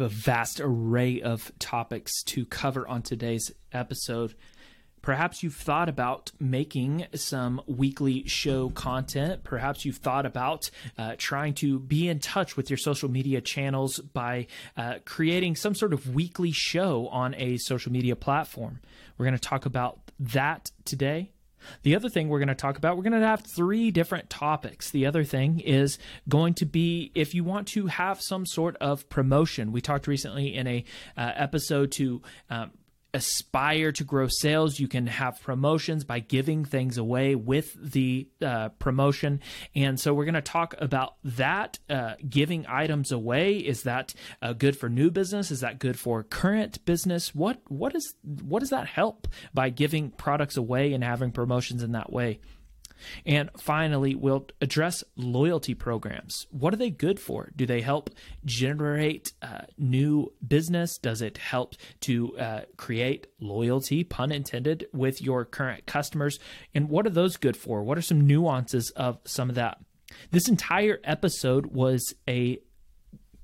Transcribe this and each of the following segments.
a vast array of topics to cover on today's episode. Perhaps you've thought about making some weekly show content. Perhaps you've thought about uh, trying to be in touch with your social media channels by uh, creating some sort of weekly show on a social media platform. We're going to talk about that today. The other thing we're going to talk about, we're going to have three different topics. The other thing is going to be if you want to have some sort of promotion. We talked recently in a uh, episode to um, aspire to grow sales, you can have promotions by giving things away with the uh, promotion. And so we're going to talk about that uh, giving items away. Is that uh, good for new business? Is that good for current business? What what is what does that help by giving products away and having promotions in that way? And finally, we'll address loyalty programs. What are they good for? Do they help generate uh, new business? Does it help to uh, create loyalty, pun intended, with your current customers? And what are those good for? What are some nuances of some of that? This entire episode was a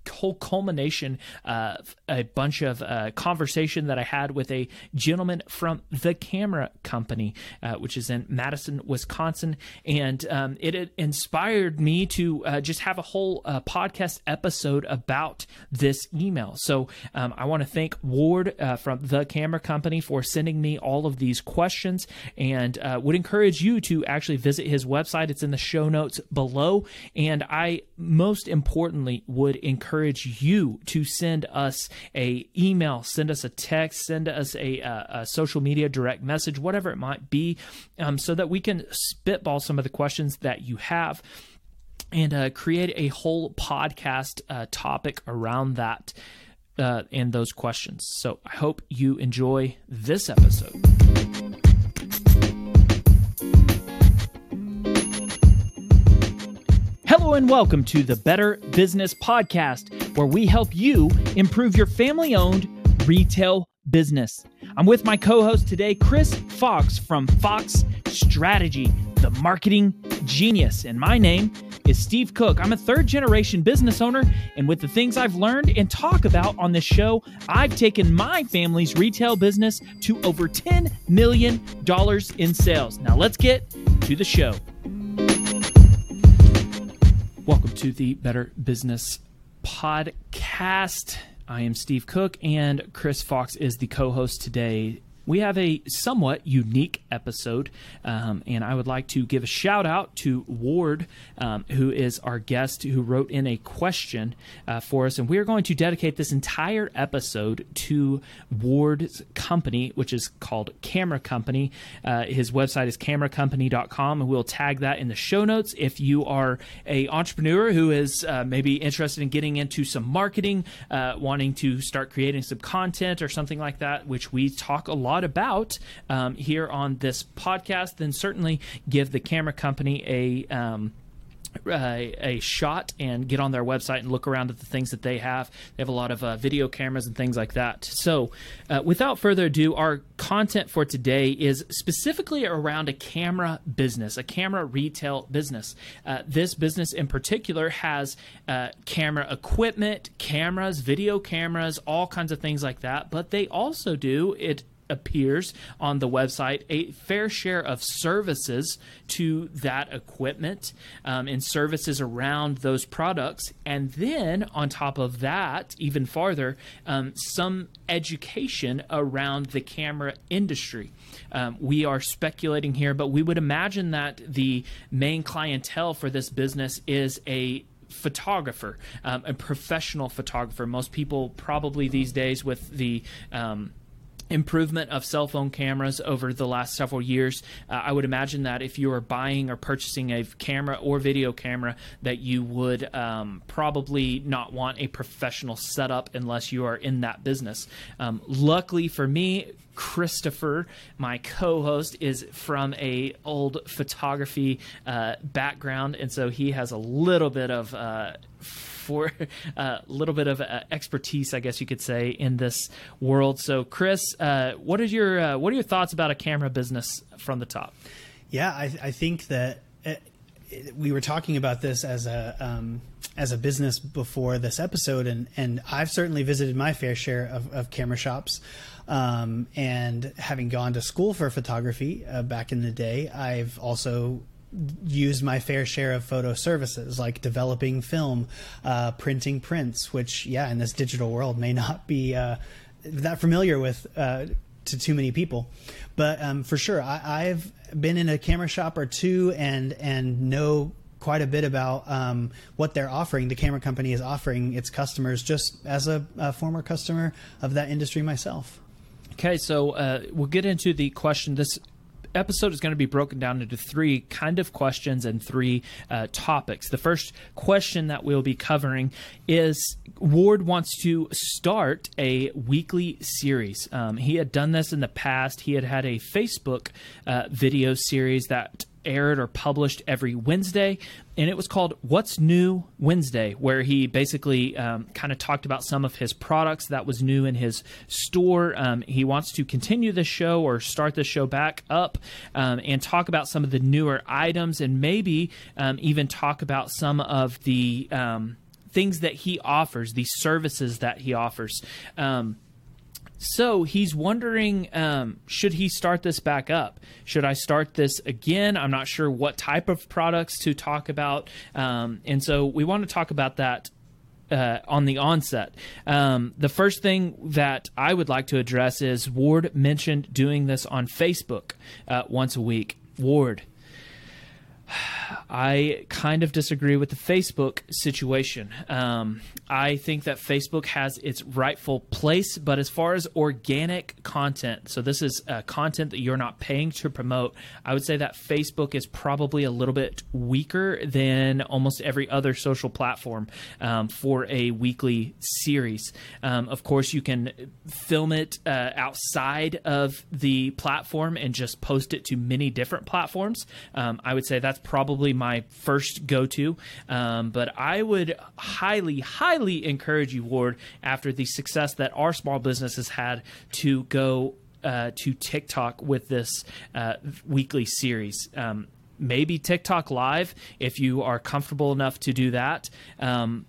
whole culmination of a bunch of uh, conversation that I had with a gentleman from the camera company, uh, which is in Madison, Wisconsin, and um, it, it, inspired me to uh, just have a whole uh, podcast episode about this email. So um, I want to thank Ward uh, from the camera company for sending me all of these questions, and uh, would encourage you to actually visit his website. It's in the show notes below, and I most importantly would encourage encourage you to send us a email, send us a text, send us a, a, a social media direct message, whatever it might be, um, so that we can spitball some of the questions that you have and uh, create a whole podcast uh, topic around that uh, and those questions. So I hope you enjoy this episode. Hello and welcome to the Better Business Podcast, where we help you improve your family owned retail business. I'm with my co host today, Chris Fox from Fox Strategy, the marketing genius. And my name is Steve Cook. I'm a third generation business owner, and with the things I've learned and talk about on this show, I've taken my family's retail business to over $10 million in sales. Now let's get to the show. Welcome to the Better Business Podcast. I am Steve Cook, and Chris Fox is the co host today we have a somewhat unique episode, um, and I would like to give a shout out to Ward, um, who is our guest who wrote in a question uh, for us. And we are going to dedicate this entire episode to Ward's company, which is called Camera Company. Uh, his website is cameracompany.com, and we'll tag that in the show notes. If you are a entrepreneur who is uh, maybe interested in getting into some marketing, uh, wanting to start creating some content or something like that, which we talk a lot about um, here on this podcast, then certainly give the camera company a. Um, uh, a shot and get on their website and look around at the things that they have. They have a lot of uh, video cameras and things like that. So, uh, without further ado, our content for today is specifically around a camera business, a camera retail business. Uh, this business in particular has uh, camera equipment, cameras, video cameras, all kinds of things like that. But they also do it appears on the website a fair share of services to that equipment um, and services around those products. And then on top of that, even farther, um, some education around the camera industry. Um, we are speculating here, but we would imagine that the main clientele for this business is a photographer, um, a professional photographer. Most people probably these days with the um, improvement of cell phone cameras over the last several years. Uh, I would imagine that if you are buying or purchasing a camera or video camera, that you would um, probably not want a professional setup unless you are in that business. Um, luckily for me, Christopher, my co-host, is from a old photography uh, background, and so he has a little bit of uh, for a little bit of uh, expertise, I guess you could say, in this world. So, Chris, uh, what is your uh, what are your thoughts about a camera business from the top? Yeah, I, I think that we were talking about this as a um, as a business before this episode, and and I've certainly visited my fair share of, of camera shops. Um, and having gone to school for photography uh, back in the day, I've also used my fair share of photo services like developing film, uh, printing prints, which, yeah, in this digital world may not be uh, that familiar with uh, to too many people. But um, for sure, I, have been in a camera shop or two and and know quite a bit about um, what they're offering. The camera company is offering its customers, just as a, a former customer of that industry myself. Okay, so uh, we'll get into the question. This episode is going to be broken down into three kind of questions and three uh, topics. The first question that we'll be covering is Ward wants to start a weekly series. Um, he had done this in the past. He had had a Facebook uh, video series that aired or published every Wednesday, and it was called What's New Wednesday, where he basically um, kind of talked about some of his products that was new in his store. Um, he wants to continue the show or start the show back up um, and talk about some of the newer items and maybe um, even talk about some of the um, things that he offers, the services that he offers. Um, so he's wondering um, should he start this back up? Should I start this again? I'm not sure what type of products to talk about. Um, and so we want to talk about that uh, on the onset. Um, the first thing that I would like to address is Ward mentioned doing this on Facebook uh, once a week. Ward, I kind of disagree with the Facebook situation. Um, I think that Facebook has its rightful place, but as far as organic content, so this is uh, content that you're not paying to promote, I would say that Facebook is probably a little bit weaker than almost every other social platform um, for a weekly series. Um, of course, you can film it uh, outside of the platform and just post it to many different platforms. Um, I would say that's probably my first go to. Um, but I would highly, highly encourage you, Ward, after the success that our small business has had, to go uh, to TikTok with this uh, weekly series. Um, maybe TikTok Live if you are comfortable enough to do that. Um,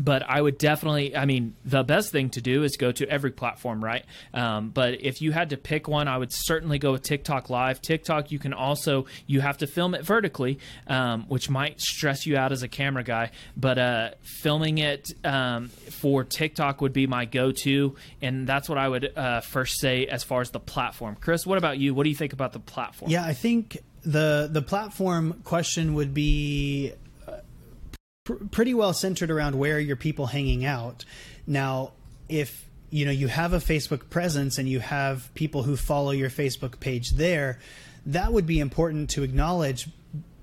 but I would definitely, I mean, the best thing to do is go to every platform, right? Um, but if you had to pick one, I would certainly go with TikTok Live. TikTok, you can also, you have to film it vertically, um, which might stress you out as a camera guy, but uh, filming it um, for TikTok would be my go to. And that's what I would uh, first say as far as the platform. Chris, what about you? What do you think about the platform? Yeah, I think the the platform question would be pr- pretty well centered around where your people hanging out. Now, if you know you have a Facebook presence and you have people who follow your Facebook page there, that would be important to acknowledge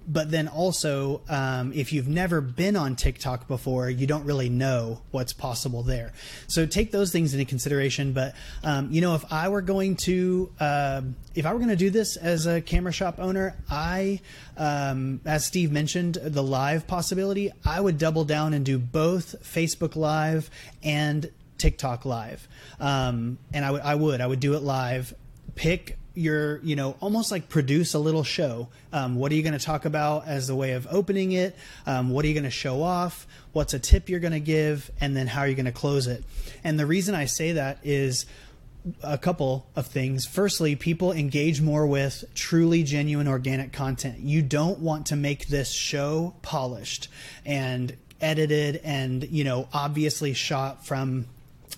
but then also um, if you've never been on tiktok before you don't really know what's possible there. So take those things into consideration but um, you know if i were going to uh, if i were going to do this as a camera shop owner i um, as steve mentioned the live possibility i would double down and do both facebook live and tiktok live. Um, and I would i would do it live. Pick your you know almost like produce a little show. Um, what are you going to talk about as the way of opening it? Um, what are you going to show off? What's a tip you're going to give? And then how are you going to close it? And the reason i say that is a couple of things. Firstly, people engage more with truly genuine organic content. You don't want to make this show polished and edited and, you know, obviously shot from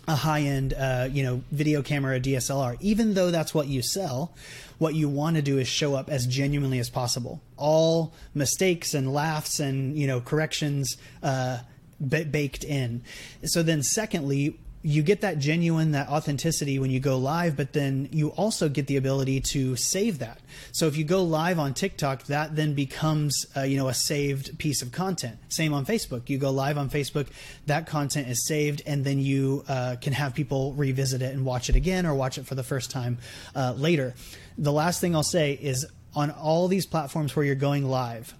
a high end, uh, you know, video camera, DSLR. Even though that's what you sell, what you want to do is show up as genuinely as possible. All mistakes and laughs and you know corrections uh, b- baked in. So then, secondly, you get that genuine that authenticity when you go live but then you also get the ability to save that. So if you go live on tiktok that then becomes uh, you know a saved piece of content. Same on facebook. You go live on facebook that content is saved and then you uh, can have people revisit it and watch it again or watch it for the first time uh, later. The last thing i'll say is on all these platforms where you're going live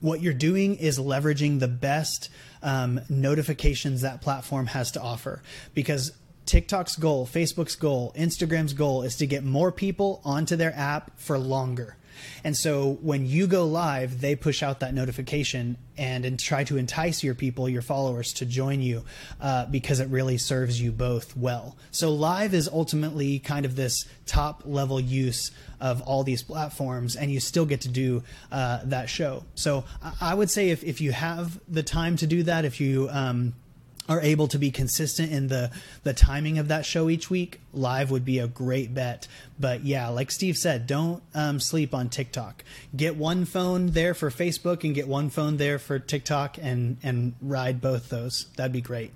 what you're doing is leveraging the best um, notifications that platform has to offer because TikTok's goal, Facebook's goal, Instagram's goal is to get more people onto their app for longer. And so when you go live, they push out that notification and, and try to entice your people, your followers, to join you uh, because it really serves you both well. So live is ultimately kind of this top level use of all these platforms, and you still get to do uh, that show. So I would say if, if you have the time to do that, if you um, are able to be consistent in the the timing of that show each week, live would be a great bet. But yeah, like Steve said, don't um, sleep on TikTok. Get one phone there for Facebook and get one phone there for TikTok, and and ride both those. That'd be great.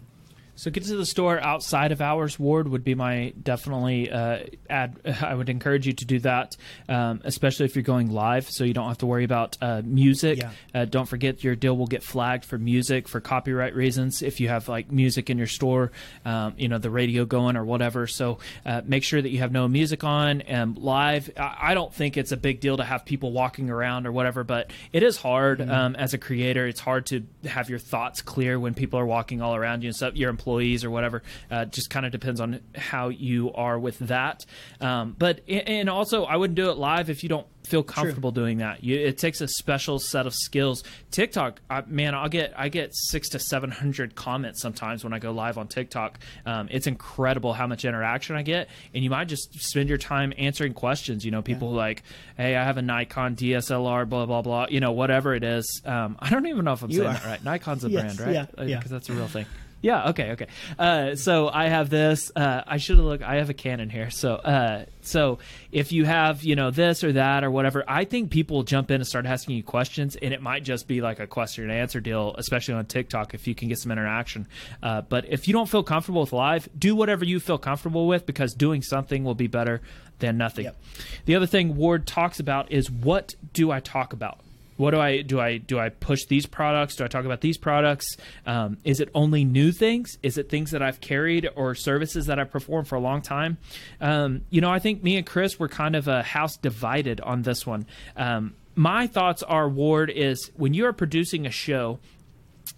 So get to the store outside of hours, Ward would be my definitely uh, ad. I would encourage you to do that, um, especially if you're going live, so you don't have to worry about uh, music. Yeah. Uh, don't forget your deal will get flagged for music for copyright reasons if you have like music in your store, um, you know the radio going or whatever. So uh, make sure that you have no music on and live. I don't think it's a big deal to have people walking around or whatever, but it is hard mm-hmm. um, as a creator. It's hard to have your thoughts clear when people are walking all around you and stuff. Your employees or whatever. Uh, just kind of depends on how you are with that. Um, but and also, I wouldn't do it live if you don't feel comfortable True. doing that. You, it takes a special set of skills. TikTok, I, man, I'll get I get six to seven hundred comments sometimes when I go live on TikTok. Um, it's incredible how much interaction I get, and you might just spend your time answering questions. You know, people yeah. like, "Hey, I have a Nikon DSLR, blah blah blah." You know, whatever it is. Um, I don't even know if I'm you saying are. that right. Nikon's a yes, brand, right? Yeah, because yeah. that's a real thing. Yeah. Okay. Okay. Uh, so I have this. Uh, I should have looked. I have a Canon here. So, uh, so if you have, you know, this or that or whatever, I think people will jump in and start asking you questions, and it might just be like a question and answer deal, especially on TikTok if you can get some interaction. Uh, but if you don't feel comfortable with live, do whatever you feel comfortable with because doing something will be better than nothing. Yep. The other thing Ward talks about is what do I talk about? What do I do? I do I push these products? Do I talk about these products? Um, is it only new things? Is it things that I've carried or services that I've performed for a long time? Um, you know, I think me and Chris were kind of a house divided on this one. Um, my thoughts are, Ward, is when you are producing a show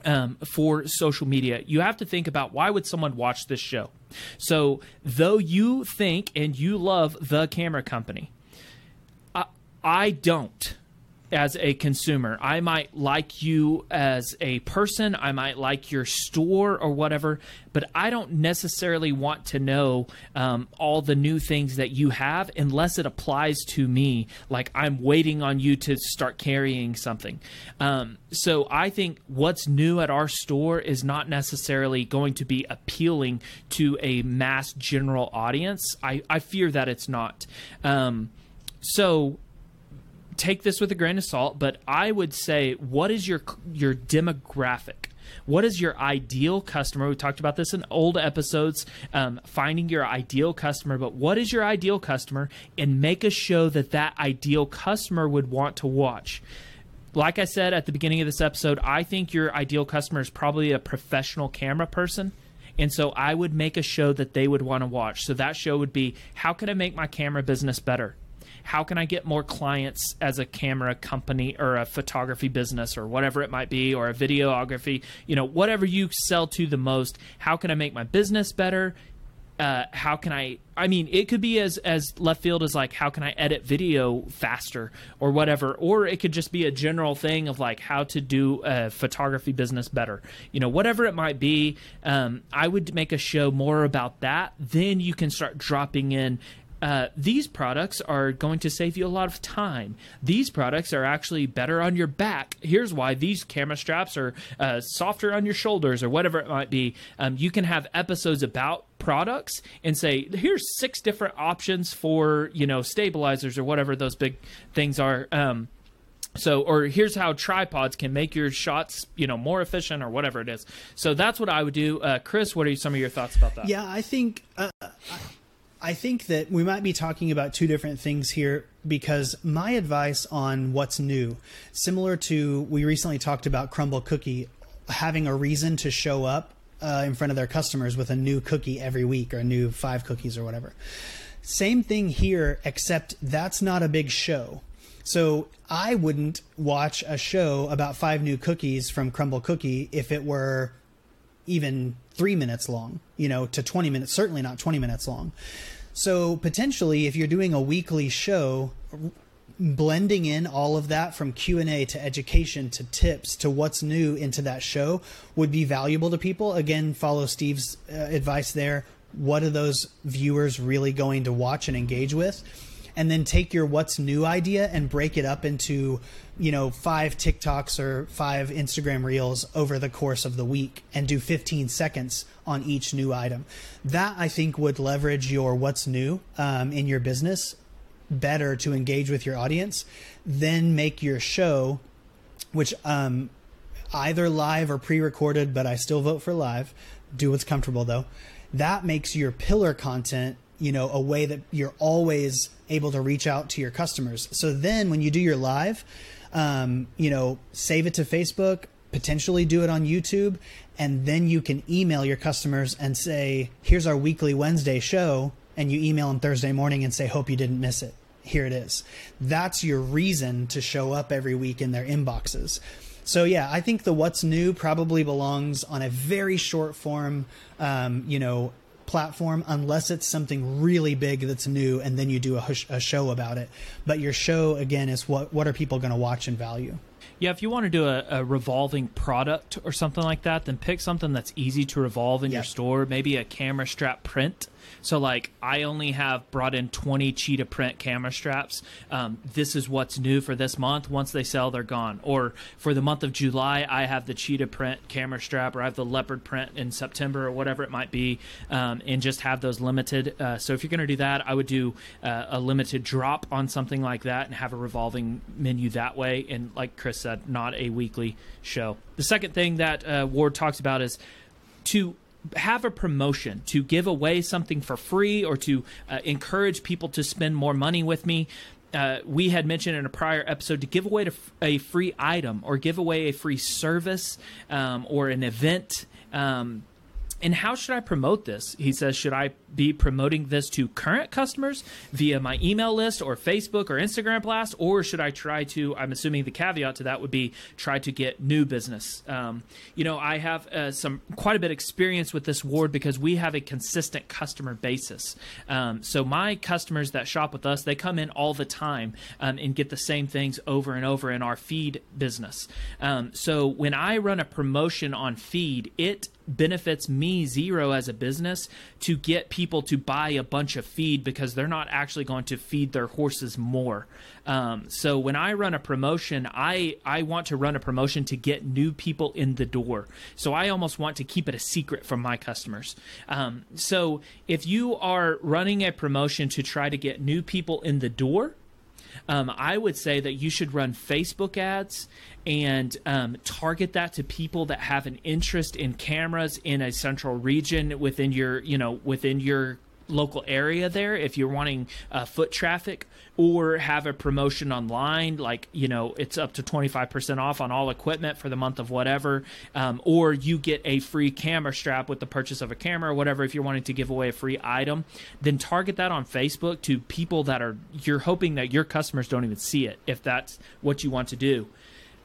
um, for social media, you have to think about why would someone watch this show. So, though you think and you love the camera company, I, I don't as a consumer. I might like you as a person, I might like your store or whatever, but I don't necessarily want to know um, all the new things that you have unless it applies to me. Like I'm waiting on you to start carrying something. Um, so I think what's new at our store is not necessarily going to be appealing to a mass general audience. I, I fear that it's not. Um, so take this with a grain of salt, but I would say, what is your your demographic? What is your ideal customer? We talked about this in old episodes, um, finding your ideal customer. But what is your ideal customer, and make a show that that ideal customer would want to watch. Like I said at the beginning of this episode, I think your ideal customer is probably a professional camera person. And so I would make a show that they would want to watch. So that show would be how can I make my camera business better? How can I get more clients as a camera company or a photography business or whatever it might be or a videography, you know, whatever you sell to the most, how can I make my business better? Uh, how can I? I mean, it could be as as left field as like, how can I edit video faster or whatever, or it could just be a general thing of like how to do a photography business better. You know, whatever it might be. Um, I would make a show more about that. Then you can start dropping in uh, these products are going to save you a lot of time. These products are actually better on your back. Here's why these camera straps are uh, softer on your shoulders or whatever it might be. Um, you can have episodes about products and say here's six different options for you know stabilizers or whatever those big things are um, so or here's how tripods can make your shots you know more efficient or whatever it is so that's what i would do uh, chris what are some of your thoughts about that yeah i think uh, I think that we might be talking about two different things here because my advice on what's new, similar to we recently talked about Crumbl Cookie having a reason to show up uh, in front of their customers with a new cookie every week or a new five cookies or whatever. Same thing here, except that's not a big show. So I wouldn't watch a show about five new cookies from Crumbl Cookie if it were even three minutes long, you know, to 20 minutes, certainly not 20 minutes long. So potentially, if you're doing a weekly show, blending in all of that from q&a to education to tips to what's new into that show would be valuable to people. Again follow steve's uh, advice there. What are those viewers really going to watch and engage with and then take your what's new idea and break it up into you know five tiktoks or five instagram reels over the course of the week and do 15 seconds on each new item that i think would leverage your what's new um, in your business better to engage with your audience, then make your show, which um, either live or pre-recorded, but I still vote for live. Do what's comfortable though. That makes your pillar content, you know, a way that you're always able to reach out to your customers. So then when you do your live, um, you know, save it to Facebook, potentially do it on YouTube, and then you can email your customers and say, "Here's our weekly Wednesday show." and you email them Thursday morning and say, Hope you didn't miss it. Here it is. That's your reason to show up every week in their inboxes. So yeah, I think the what's new probably belongs on a very short form, um, you know, platform unless it's something really big that's new, and then you do a, a show about it. But your show again is what what are people going to watch and value? Yeah, if you want to do a, a, revolving product or something like that, then pick something that's easy to revolve in your store. Maybe a camera strap print so like I only have brought in 20 cheetah print camera straps. Um, this is what's new for this month. Once they sell, they're gone. Or for the month of July, I have the cheetah print camera strap, or I have the leopard print in September, or whatever it might be, um, and just have those limited. Uh, so if you're going to do that, I would do uh, a limited drop on something like that and have a revolving menu that way. And like Chris said, not a weekly show. The second thing that uh, Ward talks about is to have a promotion to give away something for free or to uh, encourage people to spend more money with me. Uh, we had mentioned in a prior episode to give away a free item or give away a free service um, or an event. Um, and how should I promote this? He says, should I be promoting this to current customers via my email list or Facebook or Instagram blast, or should I try to? I'm assuming the caveat to that would be try to get new business. Um, you know, I have uh, some quite a bit of experience with this ward because we have a consistent customer basis. Um, so my customers that shop with us, they come in all the time um, and get the same things over and over in our feed business. Um, so when I run a promotion on feed, it benefits me zero as a business to get people to buy a bunch of feed because they're not actually going to feed their horses more. Um, so when I run a promotion, I I want to run a promotion to get new people in the door. So I almost want to keep it a secret from my customers. Um, so if you are running a promotion to try to get new people in the door, um, I would say that you should run Facebook ads and um, target that to people that have an interest in cameras in a central region within your, you know, within your local area there if you're wanting uh, foot traffic or have a promotion online like you know it's up to 25% off on all equipment for the month of whatever um, or you get a free camera strap with the purchase of a camera or whatever if you're wanting to give away a free item then target that on facebook to people that are you're hoping that your customers don't even see it if that's what you want to do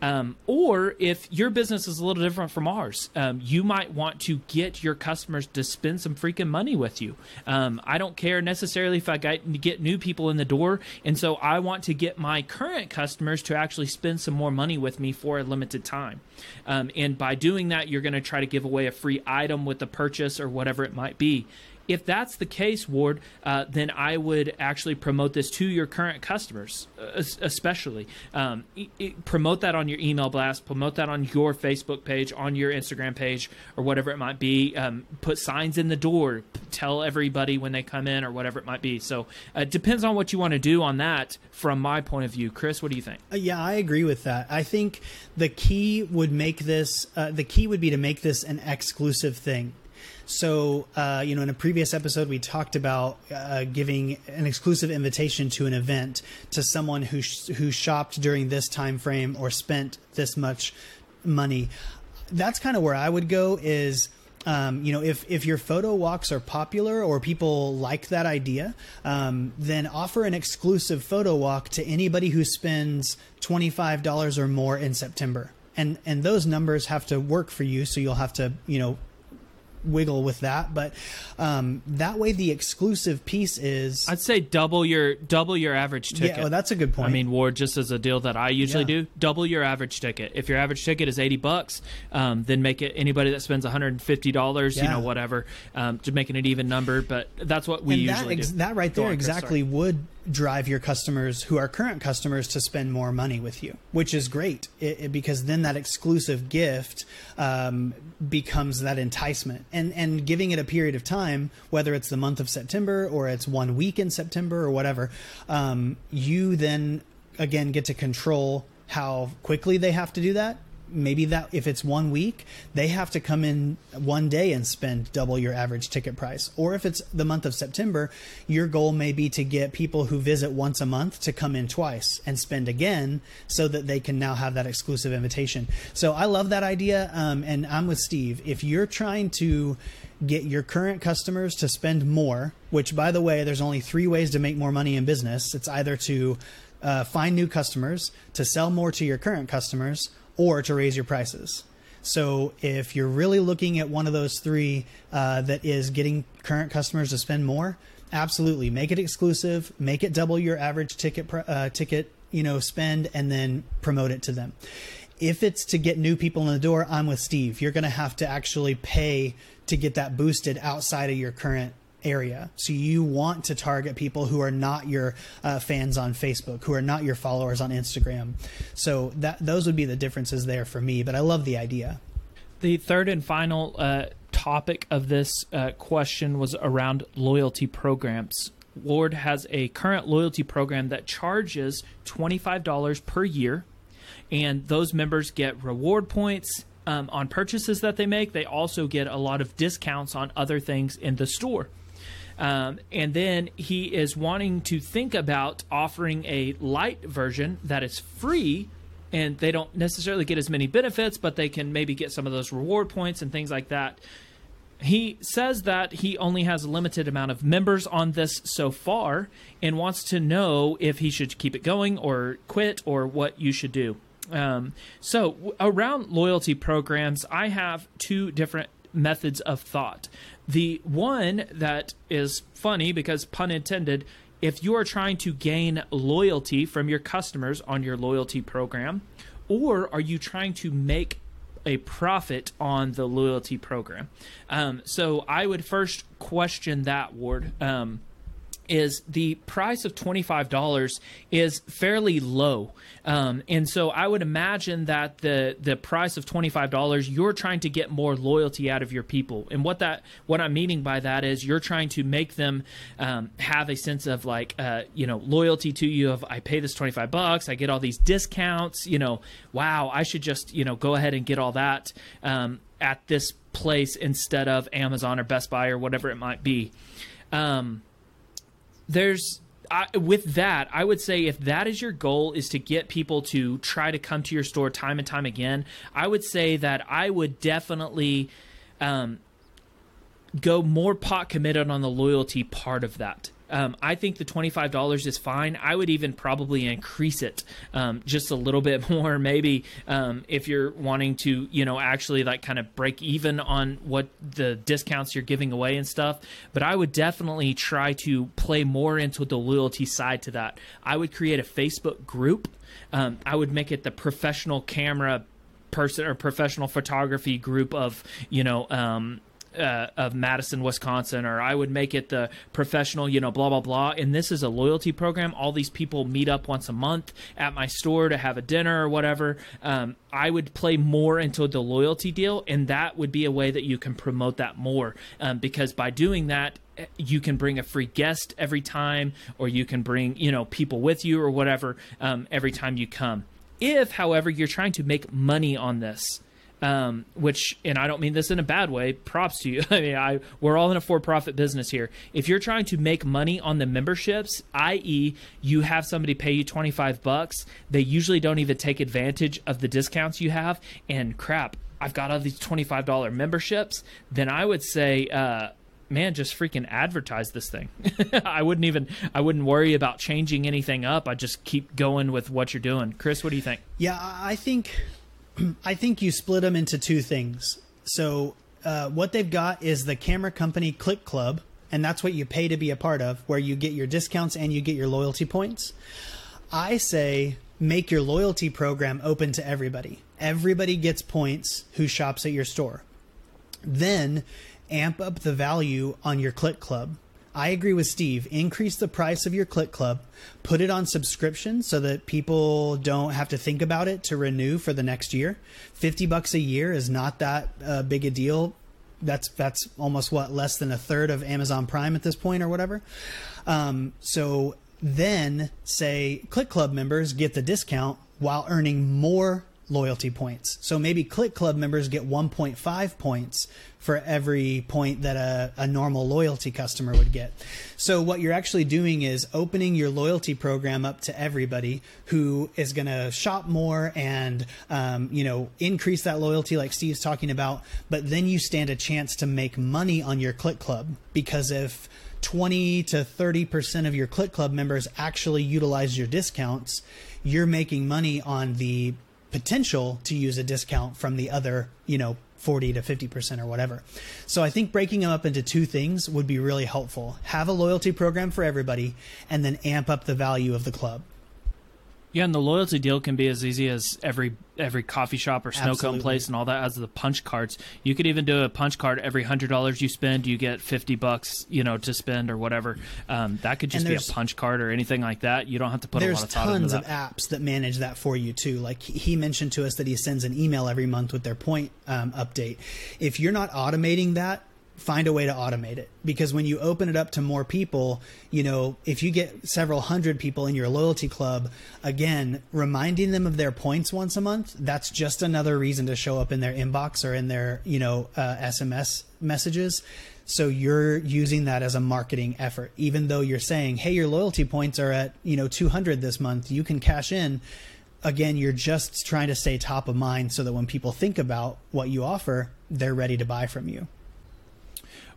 um, or if your business is a little different from ours, um, you might want to get your customers to spend some freaking money with you. Um, I don't care necessarily if I get new people in the door, and so I want to get my current customers to actually spend some more money with me for a limited time. Um, and by doing that, you're going to try to give away a free item with the purchase or whatever it might be. If that's the case, Ward, uh, then I would actually promote this to your current customers, uh, especially. Um, promote that on your email blast, promote that on your Facebook page, on your Instagram page, or whatever it might be. Um, put signs in the door, tell everybody when they come in, or whatever it might be. So uh, it depends on what you want to do on that from my point of view. Chris, what do you think? Uh, yeah, I agree with that. I think the key would make this, uh, the key would be to make this an exclusive thing. So, uh, you know, in a previous episode, we talked about uh, giving an exclusive invitation to an event to someone who sh- who shopped during this time frame or spent this much money. That's kind of where I would go. Is um, you know, if if your photo walks are popular or people like that idea, um, then offer an exclusive photo walk to anybody who spends twenty five dollars or more in September. And and those numbers have to work for you, so you'll have to you know wiggle with that, but um, that way the exclusive piece is. I'd say double your double your average ticket. Yeah, well, that's a good point. I mean, Ward, just as a deal that I usually Yeah. do, double your average ticket. If your average ticket is eighty bucks, um, then make it anybody that spends one hundred and fifty dollars, you know, whatever, um, to make it an even number. But that's what we and that, usually ex- do. that right there exactly sorry. would drive your customers who are current customers to spend more money with you, which is great it, it- because then that exclusive gift um, becomes that enticement. And and giving it a period of time, whether it's the month of September or it's one week in September or whatever, um, you then again get to control how quickly they have to do that maybe that if it's one week they have to come in one day and spend double your average ticket price. Or if it's the month of september your goal may be to get people who visit once a month to come in twice and spend again so that they can now have that exclusive invitation. So i love that idea um, and i'm with steve. If you're trying to get your current customers to spend more which by the way there's only three ways to make more money in business. It's either to uh, find new customers to sell more to your current customers or to raise your prices. So if you're really looking at one of those three uh, that is getting current customers to spend more, absolutely make it exclusive, make it double your average ticket uh, ticket you know spend, and then promote it to them. If it's to get new people in the door, I'm with Steve. You're going to have to actually pay to get that boosted outside of your current area. So you want to target people who are not your uh, fans on Facebook, who are not your followers on Instagram. So that those would be the differences there for me. But I love the idea. The third and final uh, topic of this uh, question was around loyalty programs. Ward has a current loyalty program that charges $25 per year, and those members get reward points um, on purchases that they make. They also get a lot of discounts on other things in the store. Um, and then he is wanting to think about offering a light version that is free and they don't necessarily get as many benefits, but they can maybe get some of those reward points and things like that. He says that he only has a limited amount of members on this so far and wants to know if he should keep it going or quit or what you should do. Um, so, w- around loyalty programs, I have two different methods of thought. The one that is funny because, pun intended, if you are trying to gain loyalty from your customers on your loyalty program, or are you trying to make a profit on the loyalty program? Um, so I would first question that, Ward. Um, is the price of $25 is fairly low. Um, and so I would imagine that the the price of $25 you're trying to get more loyalty out of your people. And what that what I'm meaning by that is you're trying to make them um, have a sense of like uh, you know loyalty to you of I pay this 25 bucks, I get all these discounts, you know, wow, I should just, you know, go ahead and get all that um, at this place instead of Amazon or Best Buy or whatever it might be. Um, there's I, with that, I would say if that is your goal is to get people to try to come to your store time and time again, I would say that I would definitely um, go more pot committed on the loyalty part of that. Um, I think the twenty-five dollars is fine. I would even probably increase it um, just a little bit more, maybe um, if you're wanting to, you know, actually like kind of break even on what the discounts you're giving away and stuff. But I would definitely try to play more into the loyalty side to that. I would create a Facebook group. Um, I would make it the professional camera person or professional photography group of you know um, uh, of Madison, Wisconsin, or I would make it the professional, you know, blah blah blah. And this is a loyalty program. All these people meet up once a month at my store to have a dinner or whatever. Um, I would play more into the loyalty deal, and that would be a way that you can promote that more. Um, because by doing that, you can bring a free guest every time, or you can bring you know people with you or whatever um, every time you come. If, however, you're trying to make money on this, um, which, and I don't mean this in a bad way. Props to you. I mean, I we're all in a for-profit business here. If you're trying to make money on the memberships, i.e., you have somebody pay you twenty-five bucks, they usually don't even take advantage of the discounts you have. And crap, I've got all these twenty-five dollar memberships. Then I would say. Uh, man just freaking advertise this thing i wouldn't even i wouldn't worry about changing anything up i just keep going with what you're doing chris what do you think Yeah, I think I think you split them into two things. So uh, what they've got is the camera company Click Club, and that's what you pay to be a part of, where you get your discounts and you get your loyalty points. I say make your loyalty program open to everybody. Everybody gets points who shops at your store. Then amp up the value on your Click Club. I agree with Steve. Increase the price of your Click Club, put it on subscription so that people don't have to think about it to renew for the next year. 50 bucks a year is not that uh, big a deal. That's that's almost what less than a third of Amazon Prime at this point or whatever. Um, so then say Click Club members get the discount while earning more loyalty points. So maybe Click Club members get 1.5 points for every point that a, a normal loyalty customer would get. So what you're actually doing is opening your loyalty program up to everybody who is going to shop more and um, you know increase that loyalty, like Steve's talking about. But then you stand a chance to make money on your Click Club because if 20 to 30% of your Click Club members actually utilize your discounts, you're making money on the potential to use a discount from the other, you know, 40 to 50% or whatever. So I think breaking them up into two things would be really helpful. Have a loyalty program for everybody and then amp up the value of the club. Yeah, and the loyalty deal can be as easy as every every coffee shop or snow cone place and all that as the punch cards. You could even do a punch card every hundred dollars you spend, you get fifty bucks, you know, to spend or whatever. Um, that could just be a punch card or anything like that. You don't have to put a lot of thought into that. There's tons of apps that manage that for you too. Like he mentioned to us that he sends an email every month with their point um, update. If you're not automating that, find a way to automate it. Because when you open it up to more people you know if you get several hundred people in your loyalty club again reminding them of their points once a month that's just another reason to show up in their inbox or in their you know uh, sms messages. So you're using that as a marketing effort. Even though you're saying hey your loyalty points are at you know 200 this month you can cash in again you're just trying to stay top of mind so that when people think about what you offer they're ready to buy from you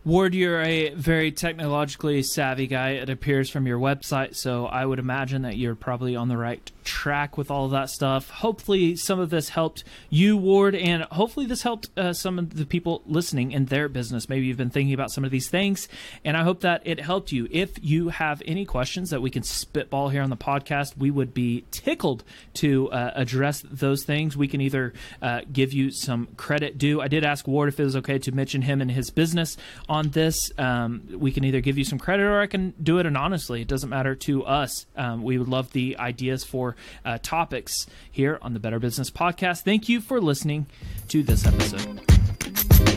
Ward, you're a very technologically savvy guy, it appears from your website, so I would imagine that you're probably on the right track with all that stuff. Hopefully, some of this helped you, Ward, and hopefully, this helped uh, some of the people listening in their business. Maybe you've been thinking about some of these things, and I hope that it helped you. If you have any questions that we can spitball here on the podcast, we would be tickled to uh, address those things. We can either uh, give you some credit due. I did ask Ward if it was okay to mention him and his business on this, um, we can either give you some credit or I can do it anonymously. It doesn't matter to us. Um, we would love the ideas for uh, topics here on the Better Business Podcast. Thank you for listening to this episode.